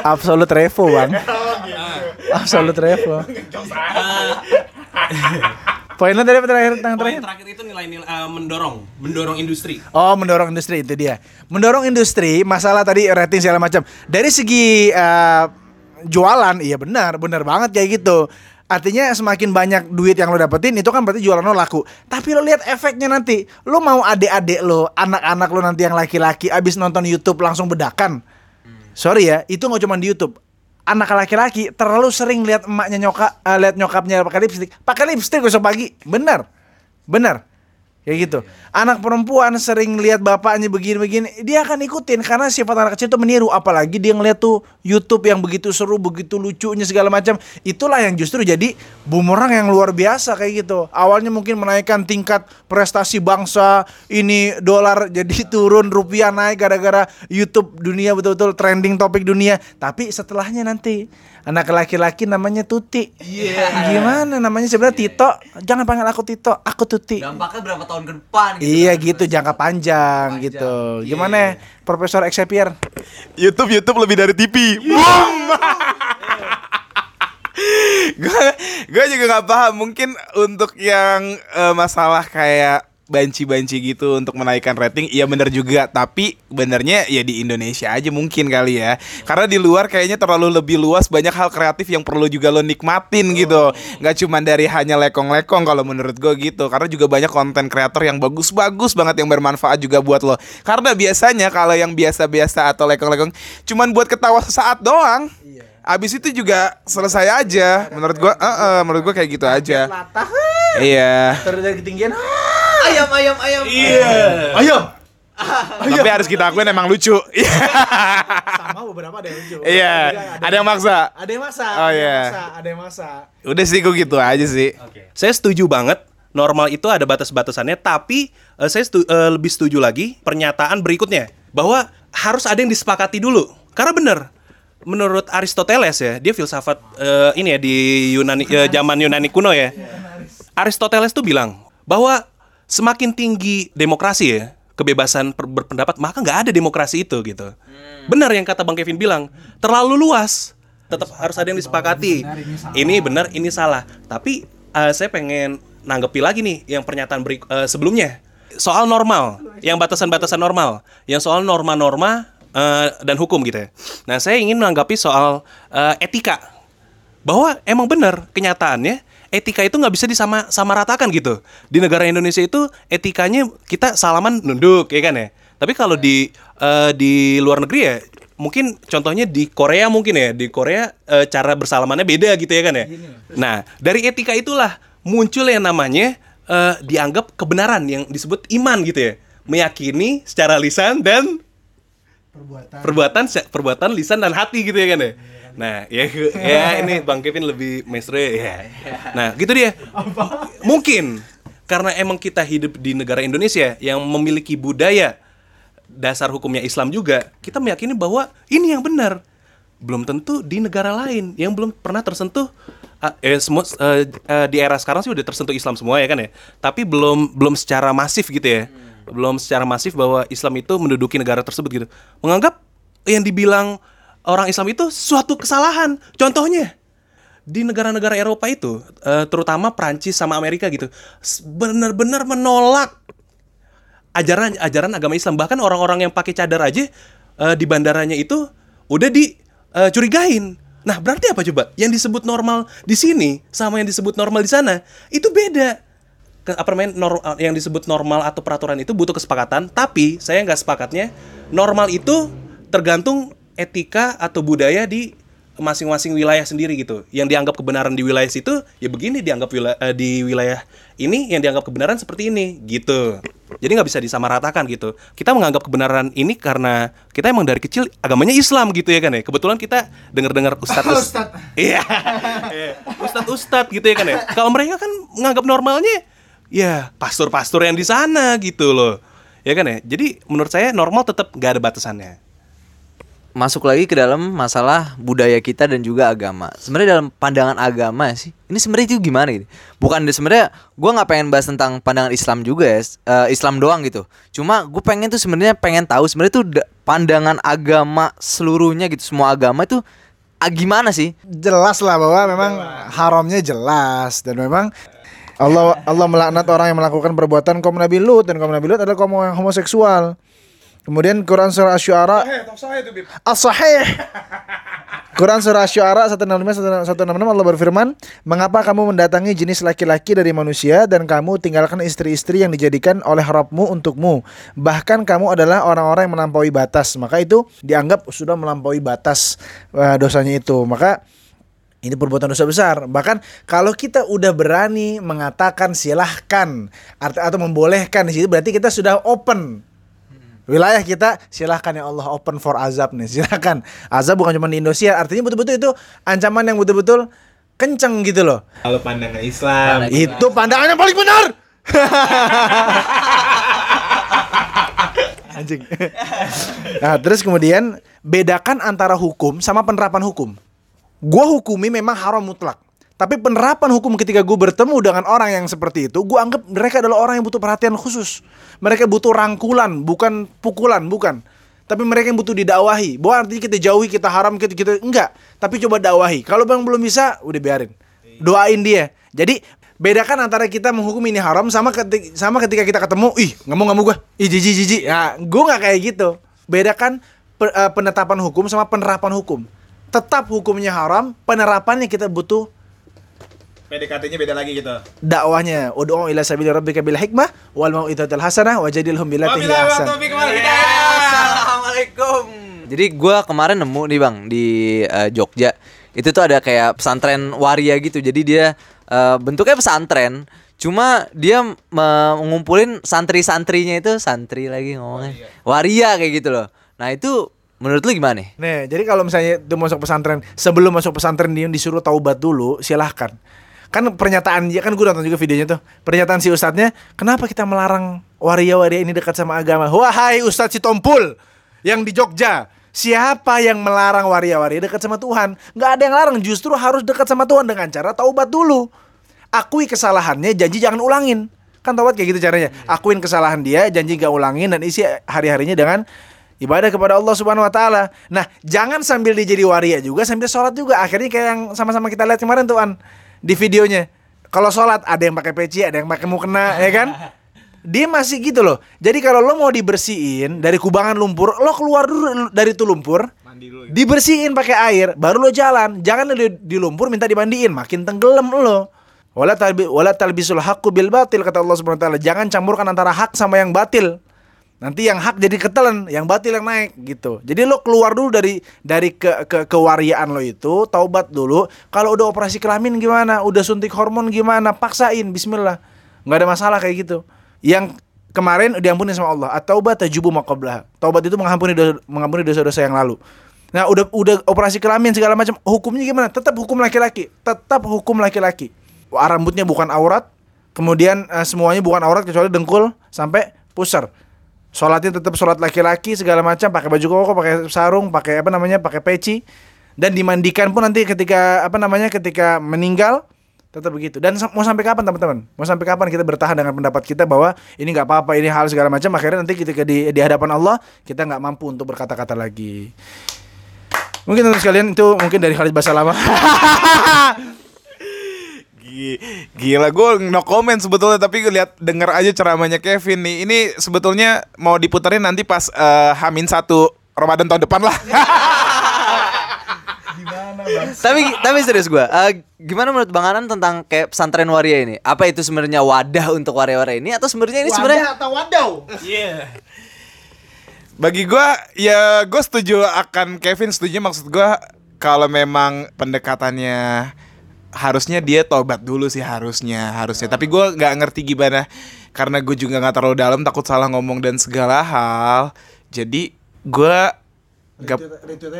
absolut revo bang. *laughs* Absolut revo. *laughs* *laughs* Poinnya tadi apa terakhir? Tentang terakhir? Poin terakhir itu nilai-nilai eh, mendorong, mendorong industri. Oh mendorong industri itu dia. Mendorong industri Masalah tadi rating segala macam. Dari segi eh, Jualan Iya benar Benar banget kayak gitu Artinya semakin banyak duit yang lo dapetin Itu kan berarti jualan lo laku. Tapi lo lihat efeknya nanti. Lo mau adik-adik lo Anak-anak lo nanti yang laki-laki Abis nonton Youtube langsung bedakan. Sorry ya Itu nggak cuma di Youtube. Anak laki-laki terlalu sering lihat emaknya nyokap, eh, lihat nyokapnya pakai lipstick, pakai lipstick besok pagi, benar, benar, Kayak gitu. Anak perempuan sering lihat bapaknya begini-begini, dia akan ikutin karena sifat anak kecil itu meniru. Apalagi dia ngeliat tuh YouTube yang begitu seru, begitu lucunya segala macam. Itulah yang justru jadi bumerang yang luar biasa kayak gitu. Awalnya mungkin menaikkan tingkat prestasi bangsa, ini dolar jadi *laughs* turun, rupiah naik gara-gara YouTube dunia betul-betul trending topik dunia. Tapi setelahnya nanti anak laki-laki namanya Tuti. Gimana namanya sebenarnya Tito? Jangan panggil aku Tito, aku Tuti. Dampaknya berapa tahun ke depan gitu Iya kan. gitu jangka panjang, gitu. Gimana ya, Profesor Xavier? YouTube YouTube lebih dari TV. Boom. *laughs* gue gue juga nggak paham mungkin untuk yang eh, masalah kayak banci-banci gitu untuk menaikkan rating. Iya bener juga, tapi benernya ya di Indonesia aja mungkin kali ya. Karena di luar kayaknya terlalu lebih luas banyak hal kreatif yang perlu juga lo nikmatin gitu. Nggak cuma dari hanya lekong-lekong kalau menurut gue gitu. Karena juga banyak konten kreator yang bagus-bagus banget yang bermanfaat juga buat lo. Karena biasanya kalau yang biasa-biasa atau lekong-lekong cuman buat ketawa sesaat doang. Abis itu juga selesai aja. Menurut gua, eh, eh, menurut gua kayak gitu aja. Iya. Terus dari ketinggian. Ayam ayam ayam. Ayam. Tapi harus kita akuin emang lucu. Iya. *laughs* Sama beberapa ada yang lucu. Iya. Ada yang maksa. Ada yang masa. Oh, ada iya. Ada yang masa. Udah sih gua gitu aja sih. Saya setuju banget. Normal itu ada batas-batasannya, tapi eh, saya setu- eh, lebih setuju lagi pernyataan berikutnya bahwa harus ada yang disepakati dulu. Karena benar, menurut Aristoteles ya, dia filsafat eh, ini ya di Yunani eh, zaman Yunani kuno ya. Aristoteles tuh bilang bahwa semakin tinggi demokrasi ya, kebebasan berpendapat, maka nggak ada demokrasi itu gitu. Benar yang kata Bang Kevin bilang, terlalu luas. Tetap harus ada yang disepakati. Ini benar, ini salah. Tapi eh, saya pengen nanggepi lagi nih yang pernyataan berik- eh, sebelumnya soal normal, yang batasan-batasan normal, yang soal norma-norma eh, dan hukum gitu ya. Nah, saya ingin menanggapi soal eh, etika bahwa emang benar kenyataannya etika itu nggak bisa disama sama ratakan gitu. Di negara Indonesia itu etikanya kita salaman nunduk ya kan ya? Tapi kalau di eh, di luar negeri ya mungkin contohnya di Korea mungkin ya. Di Korea eh, cara bersalamannya beda gitu ya kan ya? Nah dari etika itulah muncul yang namanya eh, dianggap kebenaran yang disebut iman gitu ya. Meyakini secara lisan dan perbuatan. Se- perbuatan lisan dan hati gitu ya kan ya? Nah ya ya ini bang Kevin lebih maestro ya. Nah gitu dia. Mungkin karena emang kita hidup di negara Indonesia yang memiliki budaya dasar hukumnya Islam juga kita meyakini bahwa ini yang benar. Belum tentu di negara lain yang belum pernah tersentuh ah, eh, semua eh, eh, di era sekarang sih udah tersentuh Islam semua ya kan ya? Tapi belum belum secara masif gitu ya belum secara masif bahwa Islam itu menduduki negara tersebut gitu. Menganggap yang dibilang orang Islam itu suatu kesalahan. Contohnya di negara-negara Eropa itu eh, terutama Prancis sama Amerika gitu benar-benar menolak ajaran ajaran agama Islam. Bahkan orang-orang yang pakai cadar aja eh, di bandaranya itu udah dicurigain nah berarti apa coba? Yang disebut normal di sini sama yang disebut normal di sana itu beda apa namanya nor- yang disebut normal atau peraturan itu butuh kesepakatan tapi saya nggak sepakatnya normal itu tergantung etika atau budaya di masing-masing wilayah sendiri gitu. Yang dianggap kebenaran di wilayah situ ya begini dianggap wila- eh, di wilayah ini yang dianggap kebenaran seperti ini gitu. Jadi nggak bisa disamaratakan gitu. Kita menganggap kebenaran ini karena kita emang dari kecil agamanya Islam gitu ya kan ya. Kebetulan kita dengar-dengar *laughs* ustadz ustadz. Iya. *laughs* Iya. Ustadz ustadz gitu ya kan ya. Kalau mereka kan menganggap normalnya ya pastor-pastor yang di sana gitu loh. Ya kan ya. Jadi menurut saya normal tetap nggak ada batasannya. masuk lagi ke dalam masalah budaya kita dan juga agama. Sebenarnya dalam pandangan agama sih, ini sebenarnya itu gimana gitu? Bukan sebenarnya gue nggak pengen bahas tentang pandangan Islam juga ya, eh, Islam doang gitu. Cuma gue pengen tuh sebenarnya pengen tahu sebenarnya tuh da- pandangan agama seluruhnya gitu, semua agama itu ah, gimana sih? Jelas lah bahwa memang haramnya jelas dan memang Allah Allah melaknat orang yang melakukan perbuatan kaum Nabi Lut dan kaum Nabi Lut adalah kaum yang homoseksual. Kemudian Quran surah Asy-Syu'ara As-Sahih Quran surah Asy-Syu'ara 165 166 Allah berfirman, "Mengapa kamu mendatangi jenis laki-laki dari manusia dan kamu tinggalkan istri-istri yang dijadikan oleh Rabbmu untukmu? Bahkan kamu adalah orang-orang yang melampaui batas." Maka itu dianggap sudah melampaui batas eh, dosanya itu. Maka ini perbuatan dosa besar. Bahkan kalau kita udah berani mengatakan silahkan atau membolehkan di situ berarti kita sudah open. Wilayah kita silahkan ya Allah open for azab nih *laughs* silahkan. Azab bukan cuma di Indonesia artinya betul-betul itu ancaman yang betul-betul kenceng gitu loh. Kalau pandangan Islam. itu pandangan yang paling benar! *laughs* Anjing. Nah terus kemudian bedakan antara hukum sama penerapan hukum gua hukumi memang haram mutlak tapi penerapan hukum ketika gue bertemu dengan orang yang seperti itu, gue anggap mereka adalah orang yang butuh perhatian khusus. Mereka butuh rangkulan, bukan pukulan, bukan. Tapi mereka yang butuh didakwahi. Bahwa artinya kita jauhi, kita haram, kita kita enggak. Tapi coba dakwahi. Kalau bang belum bisa, udah biarin. Doain dia. Jadi bedakan antara kita menghukum ini haram sama ketika, sama ketika kita ketemu, ih nggak mau nggak mau gue, ih jijik jijik. Nah, gue nggak kayak gitu. Bedakan eh, penetapan hukum sama penerapan hukum. Tetap hukumnya haram, penerapannya kita butuh PDKT-nya beda lagi gitu. dakwahnya. Ud'u ila sabili rabbika bil hikmah wal mau'izatil hasanah wajadilhum billati hiya ahsan. Assalamualaikum. Jadi gua kemarin nemu nih bang di eh, Jogja itu tuh ada kayak pesantren waria gitu. Jadi dia eh, bentuknya pesantren, cuma dia mengumpulin santri-santrinya itu santri lagi ngomongnya waria kayak gitu loh. Nah itu menurut lu gimana nih? Jadi kalau misalnya itu masuk pesantren, sebelum masuk pesantren dia disuruh taubat dulu, silahkan. Kan pernyataan dia kan gue nonton juga videonya tuh. Pernyataan si ustadznya, kenapa kita melarang waria-waria ini dekat sama agama? Wahai ustadz si Tompul yang di Jogja, siapa yang melarang waria-waria dekat sama Tuhan? Nggak ada yang larang, justru harus dekat sama Tuhan dengan cara taubat dulu. Akui kesalahannya, janji jangan ulangin. Kan taubat kayak gitu caranya. Akuin kesalahan dia, janji gak ulangin dan isi hari-harinya dengan ibadah kepada Allah Subhanahu wa taala. Nah, jangan sambil dia jadi waria juga sambil sholat juga. Akhirnya kayak yang sama-sama kita lihat kemarin tuh An di videonya. Kalau sholat ada yang pakai peci, ada yang pakai mukena, ya kan? *laughs* Dia masih gitu loh. Jadi kalau lo mau dibersihin dari kubangan lumpur, lo keluar dulu dari itu lumpur, dibersihin pakai air, baru lo jalan. Jangan lo di, di lumpur minta dimandiin, makin tenggelam lo. Wala talbi wala talbisul haqqu bil batil kata Allah Subhanahu wa taala. Jangan campurkan antara hak sama yang batil. Nanti yang hak jadi ketelan, yang batil yang naik gitu. Jadi lo keluar dulu dari dari ke, ke kewariaan lo itu, taubat dulu. Kalau udah operasi kelamin gimana? Udah suntik hormon gimana? Paksain bismillah. nggak ada masalah kayak gitu. Yang kemarin diampuni sama Allah. At-taubat tajubu maqablaha. Taubat itu mengampuni dosa, mengampuni dosa-dosa yang lalu. Nah, udah udah operasi kelamin segala macam, hukumnya gimana? Tetap hukum laki-laki. Tetap hukum laki-laki. Rambutnya bukan aurat, kemudian eh, semuanya bukan aurat kecuali dengkul sampai pusar. Sholatnya tetap sholat laki-laki segala macam, pakai baju koko, pakai sarung, pakai apa namanya, pakai peci, dan dimandikan pun nanti ketika apa namanya, ketika meninggal tetap begitu. Dan mau sampai kapan teman-teman? Mau sampai kapan kita bertahan dengan pendapat kita bahwa ini nggak apa-apa, ini hal segala macam, akhirnya nanti ketika di, di hadapan Allah kita nggak mampu untuk berkata-kata lagi. Mungkin teman sekalian itu mungkin dari Khalid bahasa lama. Gi- *laughs* Gila gue no comment sebetulnya tapi gue lihat denger aja ceramahnya Kevin nih. Ini sebetulnya mau diputerin nanti pas eh, Hamin satu Ramadan tahun depan lah. *laughs* tapi tapi serius gua eh, gimana menurut Bang Anan tentang kayak pesantren waria ini? Apa itu sebenarnya wadah untuk waria-waria ini atau sebenarnya ini sebenarnya atau wadau? Bagi gue ya gue setuju akan Kevin setuju maksud gue kalau memang pendekatannya harusnya dia tobat dulu sih harusnya harusnya. Tapi gue nggak ngerti gimana karena gue juga nggak terlalu dalam takut salah ngomong dan segala hal. Jadi gue gak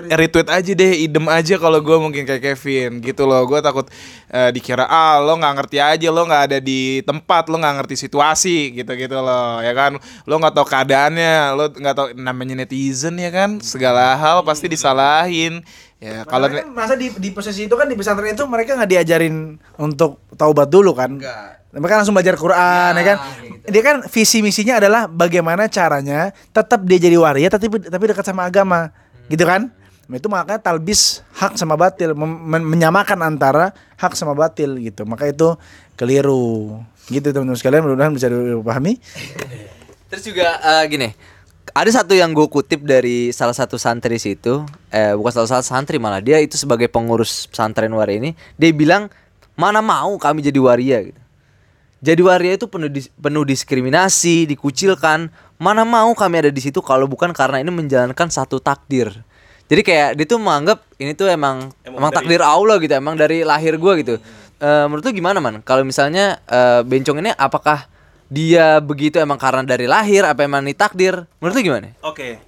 retweet aja. deh idem aja kalau gue mungkin kayak Kevin gitu loh. Gue takut eh, dikira ah lo nggak ngerti aja lo nggak ada di tempat lo nggak ngerti situasi gitu gitu loh ya kan? Lo nggak tahu keadaannya lo nggak tahu namanya netizen ya kan? Segala hal pasti disalahin ya kalau kan masa di di posisi itu kan di pesantren itu mereka nggak diajarin untuk taubat dulu kan? Mereka langsung belajar Quran ya kan? Dia kan visi misinya adalah bagaimana caranya tetap dia jadi waria tapi tapi dekat sama agama, gitu kan? Nah, itu makanya talbis hak sama batil mem- menyamakan antara hak sama batil gitu. Maka itu keliru. Gitu teman-teman sekalian mudah-mudahan bisa dipahami. Terus juga eh, gini, ada satu yang gue kutip dari salah satu santri situ, eh bukan salah satu santri malah dia itu sebagai pengurus pesantren waria ini, dia bilang mana mau kami jadi waria gitu. Jadi waria itu penuh dis- penuh diskriminasi, dikucilkan. Mana mau kami ada di situ kalau bukan karena ini menjalankan satu takdir. Jadi kayak dia tuh menganggap ini tuh emang emang, takdir Allah gitu, emang dari lahir gua gitu. Eh, menurut lu gimana man? Kalau misalnya eh, bencong ini apakah dia begitu emang karena dari lahir apa emang ini takdir? Menurut lu gimana? Oke.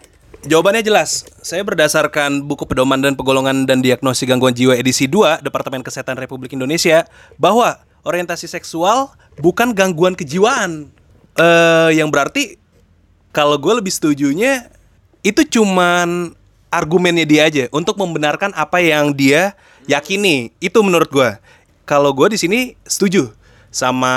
Jawabannya jelas. Saya berdasarkan buku pedoman dan pegolongan dan diagnosis gangguan jiwa edisi 2 Departemen Kesehatan Republik Indonesia bahwa orientasi seksual bukan gangguan kejiwaan. Eh yang berarti kalau gue lebih setujunya itu cuman argumennya dia aja untuk membenarkan apa yang dia yakini. Itu menurut gue. Kalau gue di sini setuju sama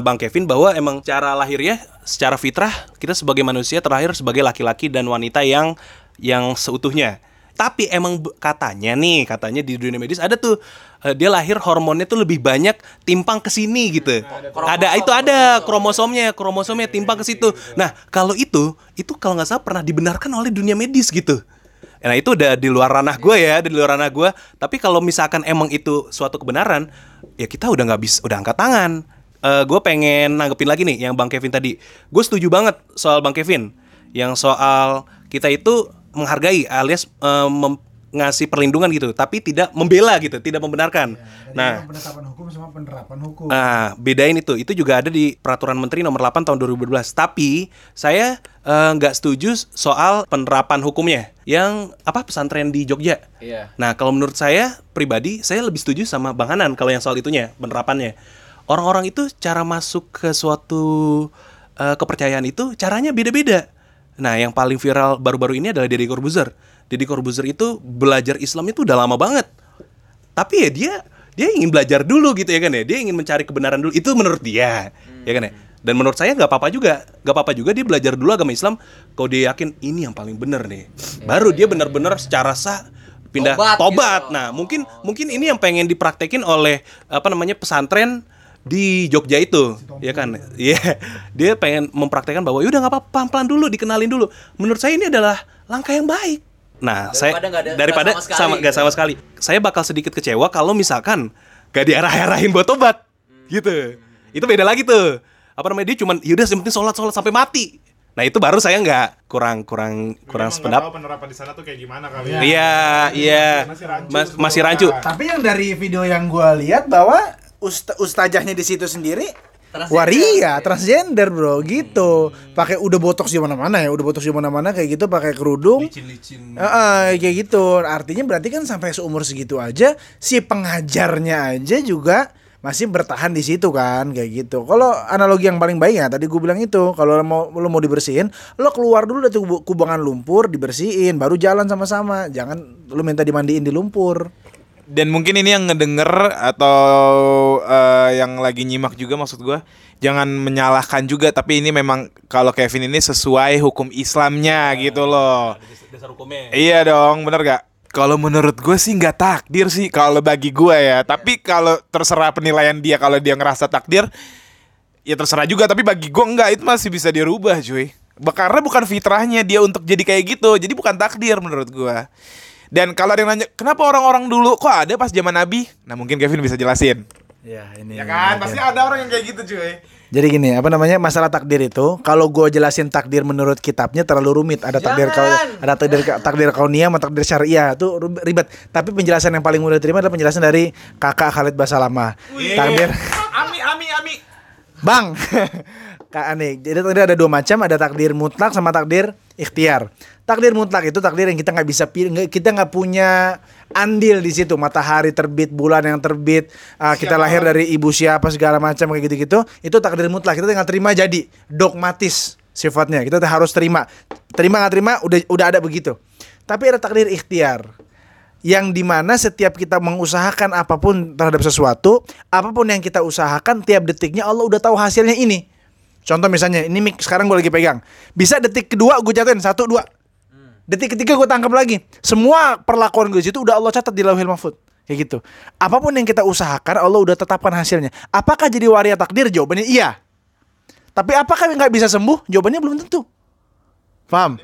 Bang Kevin bahwa emang cara lahirnya secara fitrah kita sebagai manusia terlahir sebagai laki-laki dan wanita yang yang seutuhnya Tapi emang katanya nih, katanya di dunia medis ada tuh eh, dia lahir hormonnya tuh lebih banyak timpang ke sini gitu. ada itu ada kromosomnya, kromosomnya timpang ke situ. Nah, kalau itu itu kalau nggak salah pernah dibenarkan oleh dunia medis gitu. Nah itu udah di luar ranah gue ya, di luar ranah gue. Tapi kalau misalkan emang itu suatu kebenaran, ya kita udah nggak bisa, udah angkat tangan. Eh gue pengen nanggepin lagi nih yang Bang Kevin tadi. Gue setuju banget soal Bang Kevin, yang soal kita itu menghargai alias eh, mem- ngasih perlindungan gitu, tapi tidak membela gitu, tidak membenarkan. nah, penetapan hukum sama penerapan hukum. Nah, bedain itu. Itu juga ada di Peraturan Menteri Nomor 8 tahun 2012. Tapi saya eh, nggak setuju soal penerapan hukumnya. Yang apa pesantren di Jogja. Iya. Nah, kalau menurut saya pribadi, saya lebih setuju sama Bang Hanan kalau yang soal itunya, penerapannya. Orang-orang itu cara masuk ke suatu eh, kepercayaan itu caranya beda-beda. Nah, yang paling viral baru-baru ini adalah Deddy Corbuzier. Deddy Corbuzier itu belajar Islam itu udah lama banget. Tapi ya dia dia ingin belajar dulu gitu ya kan ya. Dia ingin mencari kebenaran dulu. Itu menurut dia, ya kan ya. Dan menurut saya nggak apa-apa juga, nggak apa-apa juga dia belajar dulu agama Islam. Kalau dia yakin ini yang paling benar nih, baru dia benar-benar secara sah pindah Tobat tobat. gitu. Nah, mungkin mungkin ini yang pengen dipraktekin oleh apa namanya pesantren di Jogja itu, ya kan? Iya, dia pengen mempraktekkan bahwa yaudah nggak apa-apa, pelan-pelan dulu, dikenalin dulu. Menurut saya ini adalah langkah yang baik. Nah, saya Daripada nggak ada- daripada nggak sama sekali sama gitu. sama sekali. Saya bakal sedikit kecewa kalau misalkan gak diarah-arahin buat tobat, gitu. Itu beda lagi tuh. Apa namanya dia cuman yaudah yang penting sholat sholat sampai mati. Nah itu baru saya nggak kurang kurang kurang sependapat. penerapan di sana tuh kayak gimana kali Iya iya Masih rancu Mas- masih rancu. Tapi yang dari video yang gua lihat bahwa usta ustazahnya di situ sendiri Transgender. waria, transgender bro, gitu. Pakai udah botox di mana-mana ya, udah botox di mana-mana kayak gitu, pakai kerudung. Heeh, kayak gitu. Artinya berarti kan sampai seumur segitu aja si pengajarnya aja juga masih bertahan di situ kan kayak gitu. Kalau analogi yang paling baik ya tadi gue bilang itu, kalau lo mau lo mau dibersihin, lo keluar dulu dari kubangan lumpur, dibersihin, baru jalan sama-sama. Jangan lo minta dimandiin di lumpur. Dan mungkin ini yang ngedenger atau eh, yang lagi nyimak juga maksud gua jangan menyalahkan juga tapi ini memang kalau Kevin ini sesuai hukum Islamnya gitu loh. Dasar hukumnya. Iya dong, bener gak? Kalau menurut gue sih nggak takdir sih kalau bagi gue ya. Tapi kalau terserah penilaian dia kalau dia ngerasa takdir, ya terserah juga. Tapi bagi gue enggak itu masih bisa dirubah cuy. Karena bukan fitrahnya dia untuk jadi kayak gitu. Jadi bukan takdir menurut gue. Dan kalau ada yang nanya, kenapa orang-orang dulu kok ada pas zaman Nabi? Nah mungkin Kevin bisa jelasin. Ya ini. Ya kan, pasti ada orang yang kayak gitu cuy. Jadi gini, apa namanya masalah takdir itu, kalau gue jelasin takdir menurut kitabnya terlalu rumit. Ada takdir kau, ada takdir takdir kaunia, sama takdir syariah itu ribet. Tapi penjelasan yang paling mudah diterima adalah penjelasan dari kakak Khalid Basalamah. Takdir, Ami, ami, ami. bang, *laughs* kak aneh. Jadi takdir ada dua macam, ada takdir mutlak sama takdir ikhtiar. Takdir mutlak itu takdir yang kita nggak bisa pilih, kita nggak punya andil di situ. Matahari terbit, bulan yang terbit, uh, kita lahir dari ibu siapa segala macam kayak gitu-gitu. Itu takdir mutlak. Kita tinggal terima jadi dogmatis sifatnya. Kita harus terima. Terima nggak terima, udah udah ada begitu. Tapi ada takdir ikhtiar yang di mana setiap kita mengusahakan apa pun terhadap sesuatu, apa pun yang kita usahakan tiap detiknya Allah udah tahu hasilnya ini. Contoh misalnya ini mic sekarang gue lagi pegang, bisa detik kedua gue jatuhin satu dua, detik ketiga gue tangkap lagi. Semua perlakuan gue di situ udah Allah catat di lauhil mahfud. Kayak gitu. Apa pun yang kita usahakan Allah udah tetapkan hasilnya. Apakah jadi waria takdir? Jawabannya iya. Tapi apakah nggak bisa sembuh? Jawabannya belum tentu. Paham?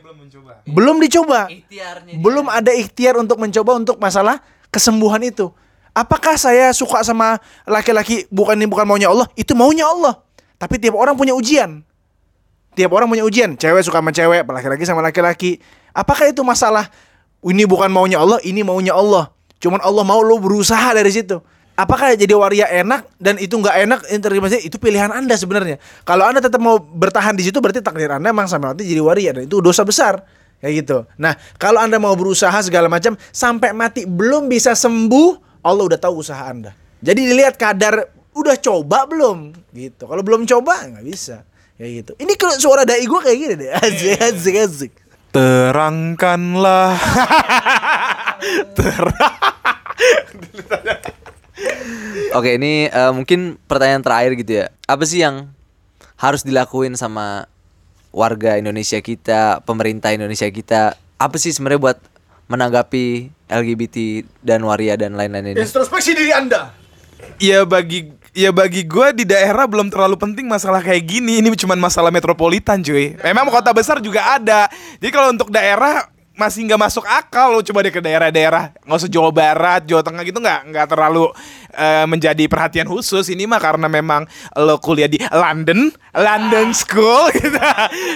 Belum dicoba Ikhtiarnya belum ada ikhtiar untuk mencoba untuk masalah kesembuhan itu. Apakah saya suka sama laki-laki bukan ini bukan maunya Allah? Itu maunya Allah. Tapi tiap orang punya ujian. Tiap orang punya ujian. Cewek suka sama cewek, laki-laki sama laki-laki. Apakah itu masalah ini bukan maunya Allah, ini maunya Allah. Cuman Allah mau lo berusaha dari situ. Apakah jadi waria enak dan itu nggak enak itu pilihan anda sebenarnya. Kalau anda tetap mau bertahan di situ berarti takdir anda memang sampai mati jadi waria dan itu dosa besar kayak gitu. Nah kalau anda mau berusaha segala macam sampai mati belum bisa sembuh, Allah udah tahu usaha anda. Jadi dilihat kadar udah coba belum gitu. Kalau belum coba nggak bisa kayak gitu. Ini kalau suara dai gue kayak gini deh, asik asik asik. Terangkanlah. *laughs* Oke, ini eh, mungkin pertanyaan terakhir gitu ya. Apa sih yang harus dilakuin sama warga Indonesia kita, pemerintah Indonesia kita? Apa sih sebenarnya buat menanggapi LGBT dan waria dan lain-lain ini? Introspeksi diri Anda. Ya bagi ya bagi gua di daerah belum terlalu penting masalah kayak gini. Ini cuma masalah metropolitan, cuy. Memang kota besar juga ada. Jadi kalau untuk daerah masih nggak masuk akal lo coba deh ke daerah-daerah nggak usah Jawa Barat Jawa Tengah gitu nggak nggak terlalu eh, menjadi perhatian khusus ini mah karena memang lo kuliah di London London School *laughs* gitu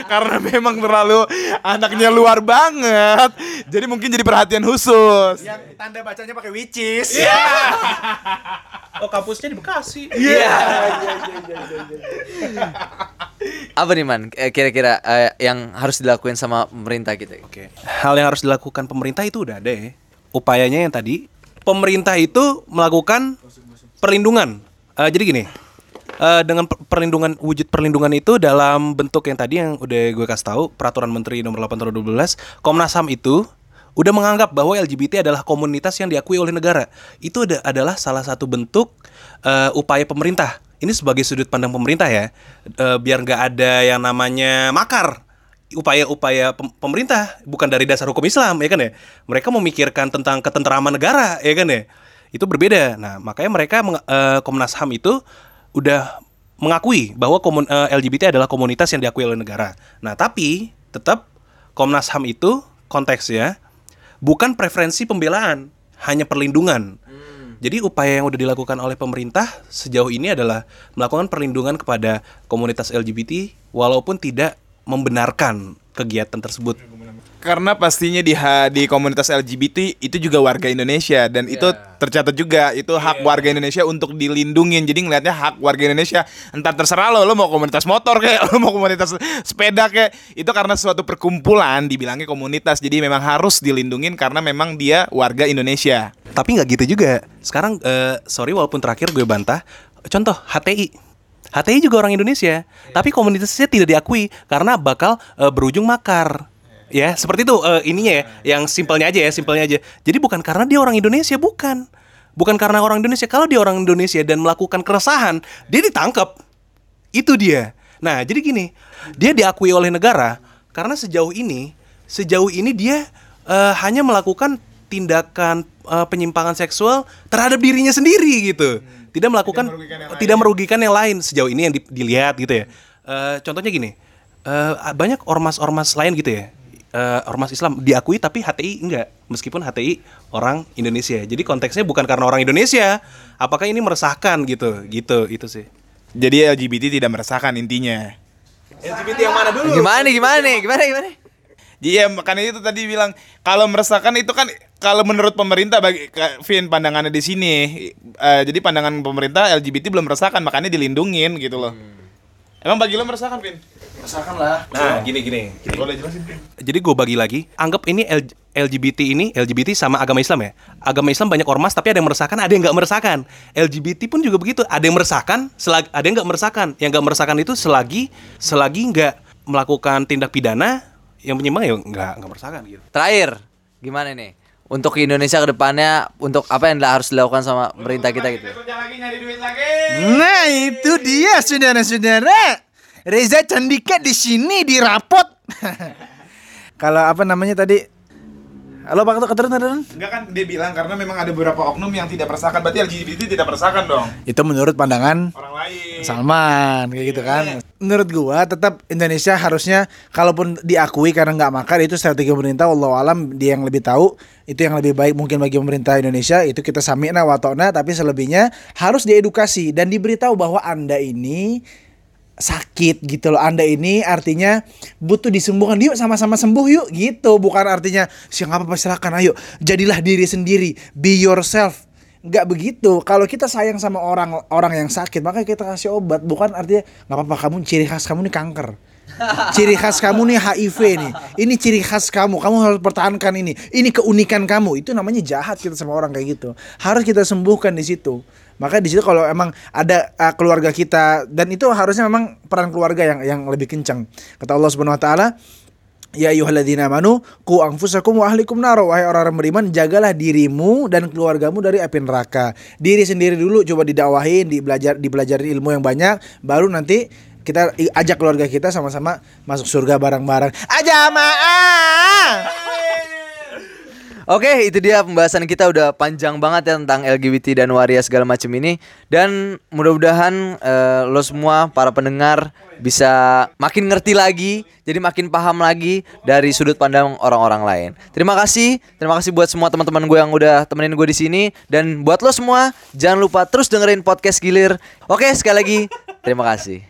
karena memang terlalu anaknya luar banget jadi mungkin jadi perhatian khusus Yang tanda bacanya pakai which is. Oh kampusnya di Bekasi. Apa nih man? Eh, Kira-kira eh, yang harus dilakuin sama pemerintah gitu? Oke. Hal yang harus dilakukan pemerintah itu udah ada ya. Upayanya yang tadi pemerintah itu melakukan perlindungan. Eh, jadi gini, eh, dengan per- perlindungan wujud perlindungan itu dalam bentuk yang tadi yang udah gue kasih tahu peraturan Menteri Nomor 8 Tahun 2012, Komnas HAM itu udah menganggap bahwa LGBT adalah komunitas yang diakui oleh negara. Itu ada- adalah salah satu bentuk eh, upaya pemerintah. Ini sebagai sudut pandang pemerintah ya, biar nggak ada yang namanya makar upaya-upaya pem- pemerintah bukan dari dasar hukum Islam ya kan ya? Mereka memikirkan tentang ketentraman negara ya kan ya? Itu berbeda. Nah makanya mereka eh, Komnas HAM itu udah mengakui bahwa komun- eh, LGBT adalah komunitas yang diakui oleh negara. Nah tapi tetap Komnas HAM itu konteksnya bukan preferensi pembelaan hanya perlindungan. Jadi upaya yang udah dilakukan oleh pemerintah sejauh ini adalah melakukan perlindungan kepada komunitas LGBT walaupun tidak membenarkan kegiatan tersebut. karena pastinya di di komunitas LGBT itu juga warga Indonesia dan itu tercatat juga itu hak warga Indonesia untuk dilindungin jadi ngelihatnya hak warga Indonesia entar terserah lo lo mau komunitas motor kayak *laughs* lo mau komunitas sepeda kayak itu karena suatu perkumpulan dibilangnya komunitas jadi memang harus dilindungin karena memang dia warga Indonesia Tapi nggak gitu juga. Sekarang eh, sorry walaupun terakhir gue bantah. Contoh HTI. HTI juga orang Indonesia, tapi komunitasnya tidak diakui karena bakal eh, berujung makar. Ya, seperti itu eh, ininya ya, yang simpelnya aja ya, simpelnya aja. Jadi bukan karena dia orang Indonesia, bukan. Bukan karena orang Indonesia. Kalau dia orang Indonesia dan melakukan keresahan, dia ditangkap. Itu dia. Nah, jadi gini, dia diakui oleh negara karena sejauh ini, sejauh ini dia eh, hanya melakukan tindakan eh, penyimpangan seksual terhadap dirinya sendiri gitu. Tidak melakukan tidak merugikan yang lain, sejauh ini yang di- dilihat gitu ya. Eh, contohnya gini, eh, banyak ormas-ormas lain gitu ya. eh, ormas Islam diakui tapi HTI enggak meskipun HTI orang Indonesia jadi konteksnya bukan karena orang Indonesia apakah ini meresahkan gitu gitu itu sih jadi LGBT tidak meresahkan intinya Gimana nih? Gimana nih? Gimana gimana? Iya makanya itu tadi bilang kalau meresahkan itu kan kalau menurut pemerintah bagi Vin pandangannya di sini eh, jadi pandangan pemerintah LGBT belum meresahkan makanya dilindungin gitu loh. Emang bagi lo meresahkan Vin? Rasakan lah. nah gini gini Boleh jelasin Vin? jadi gue bagi lagi anggap ini L- LGBT ini LGBT sama agama Islam ya agama Islam banyak ormas tapi ada yang meresahkan ada yang nggak meresahkan LGBT pun juga begitu ada yang meresahkan selagi ada yang nggak meresahkan yang nggak meresahkan itu selagi selagi nggak melakukan tindak pidana yang menyimpang ya nggak nggak meresahkan gitu Terakhir, gimana nih? Untuk Indonesia ke depannya untuk apa yang harus dilakukan sama pemerintah kita gitu. Nah itu dia saudara-saudara. Reza Candika di sini di rapot. *laughs* Kalau apa namanya tadi? Halo Pak Ketua keterusan keterusan. Enggak kan dia bilang karena memang ada beberapa oknum yang tidak meresahkan berarti LGBT tidak meresahkan dong. Itu menurut pandangan Orang lain. Salman kayak gitu kan. Menurut gua tetap Indonesia harusnya kalaupun diakui karena nggak makar itu strategi pemerintah Allah alam dia yang lebih tahu itu yang lebih baik mungkin bagi pemerintah Indonesia itu kita samina watona tapi selebihnya harus diedukasi dan diberitahu bahwa Anda ini sakit gitu loh. Anda ini artinya butuh disembuhkan. Yuk sama-sama sembuh yuk gitu. Bukan artinya siapa apa silakan ayo. Jadilah diri sendiri. Be yourself. Nggak begitu. Kalau kita sayang sama orang orang yang sakit maka kita kasih obat. Bukan artinya nggak apa-apa kamu ciri khas kamu nih kanker. Ciri khas kamu nih HIV nih. Ini ciri khas kamu. Kamu harus pertahankan ini. Ini keunikan kamu. Itu namanya jahat kita sama orang kayak gitu. Harus kita sembuhkan di situ maka di situ kalau emang ada uh, keluarga kita dan itu harusnya memang peran keluarga yang yang lebih kencang kata Allah Subhanahu wa taala Ya ayyuhalladzina amanu qu anfusakum wa ahlikum nar wahai orang-orang beriman jagalah dirimu dan keluargamu dari api neraka. Diri sendiri dulu coba didakwahin, dibelajar dipelajarin ilmu yang banyak baru nanti kita ajak keluarga kita sama-sama masuk surga bareng-bareng. Aja maaf. Oke, itu dia pembahasan kita udah panjang banget ya tentang LGBT dan waria segala macam ini dan mudah-mudahan eh, lo semua para pendengar bisa makin ngerti lagi, jadi makin paham lagi dari sudut pandang orang-orang lain. Terima kasih, terima kasih buat semua teman-teman gue yang udah temenin gue di sini dan buat lo semua jangan lupa terus dengerin podcast Gilir. Oke, sekali lagi terima kasih.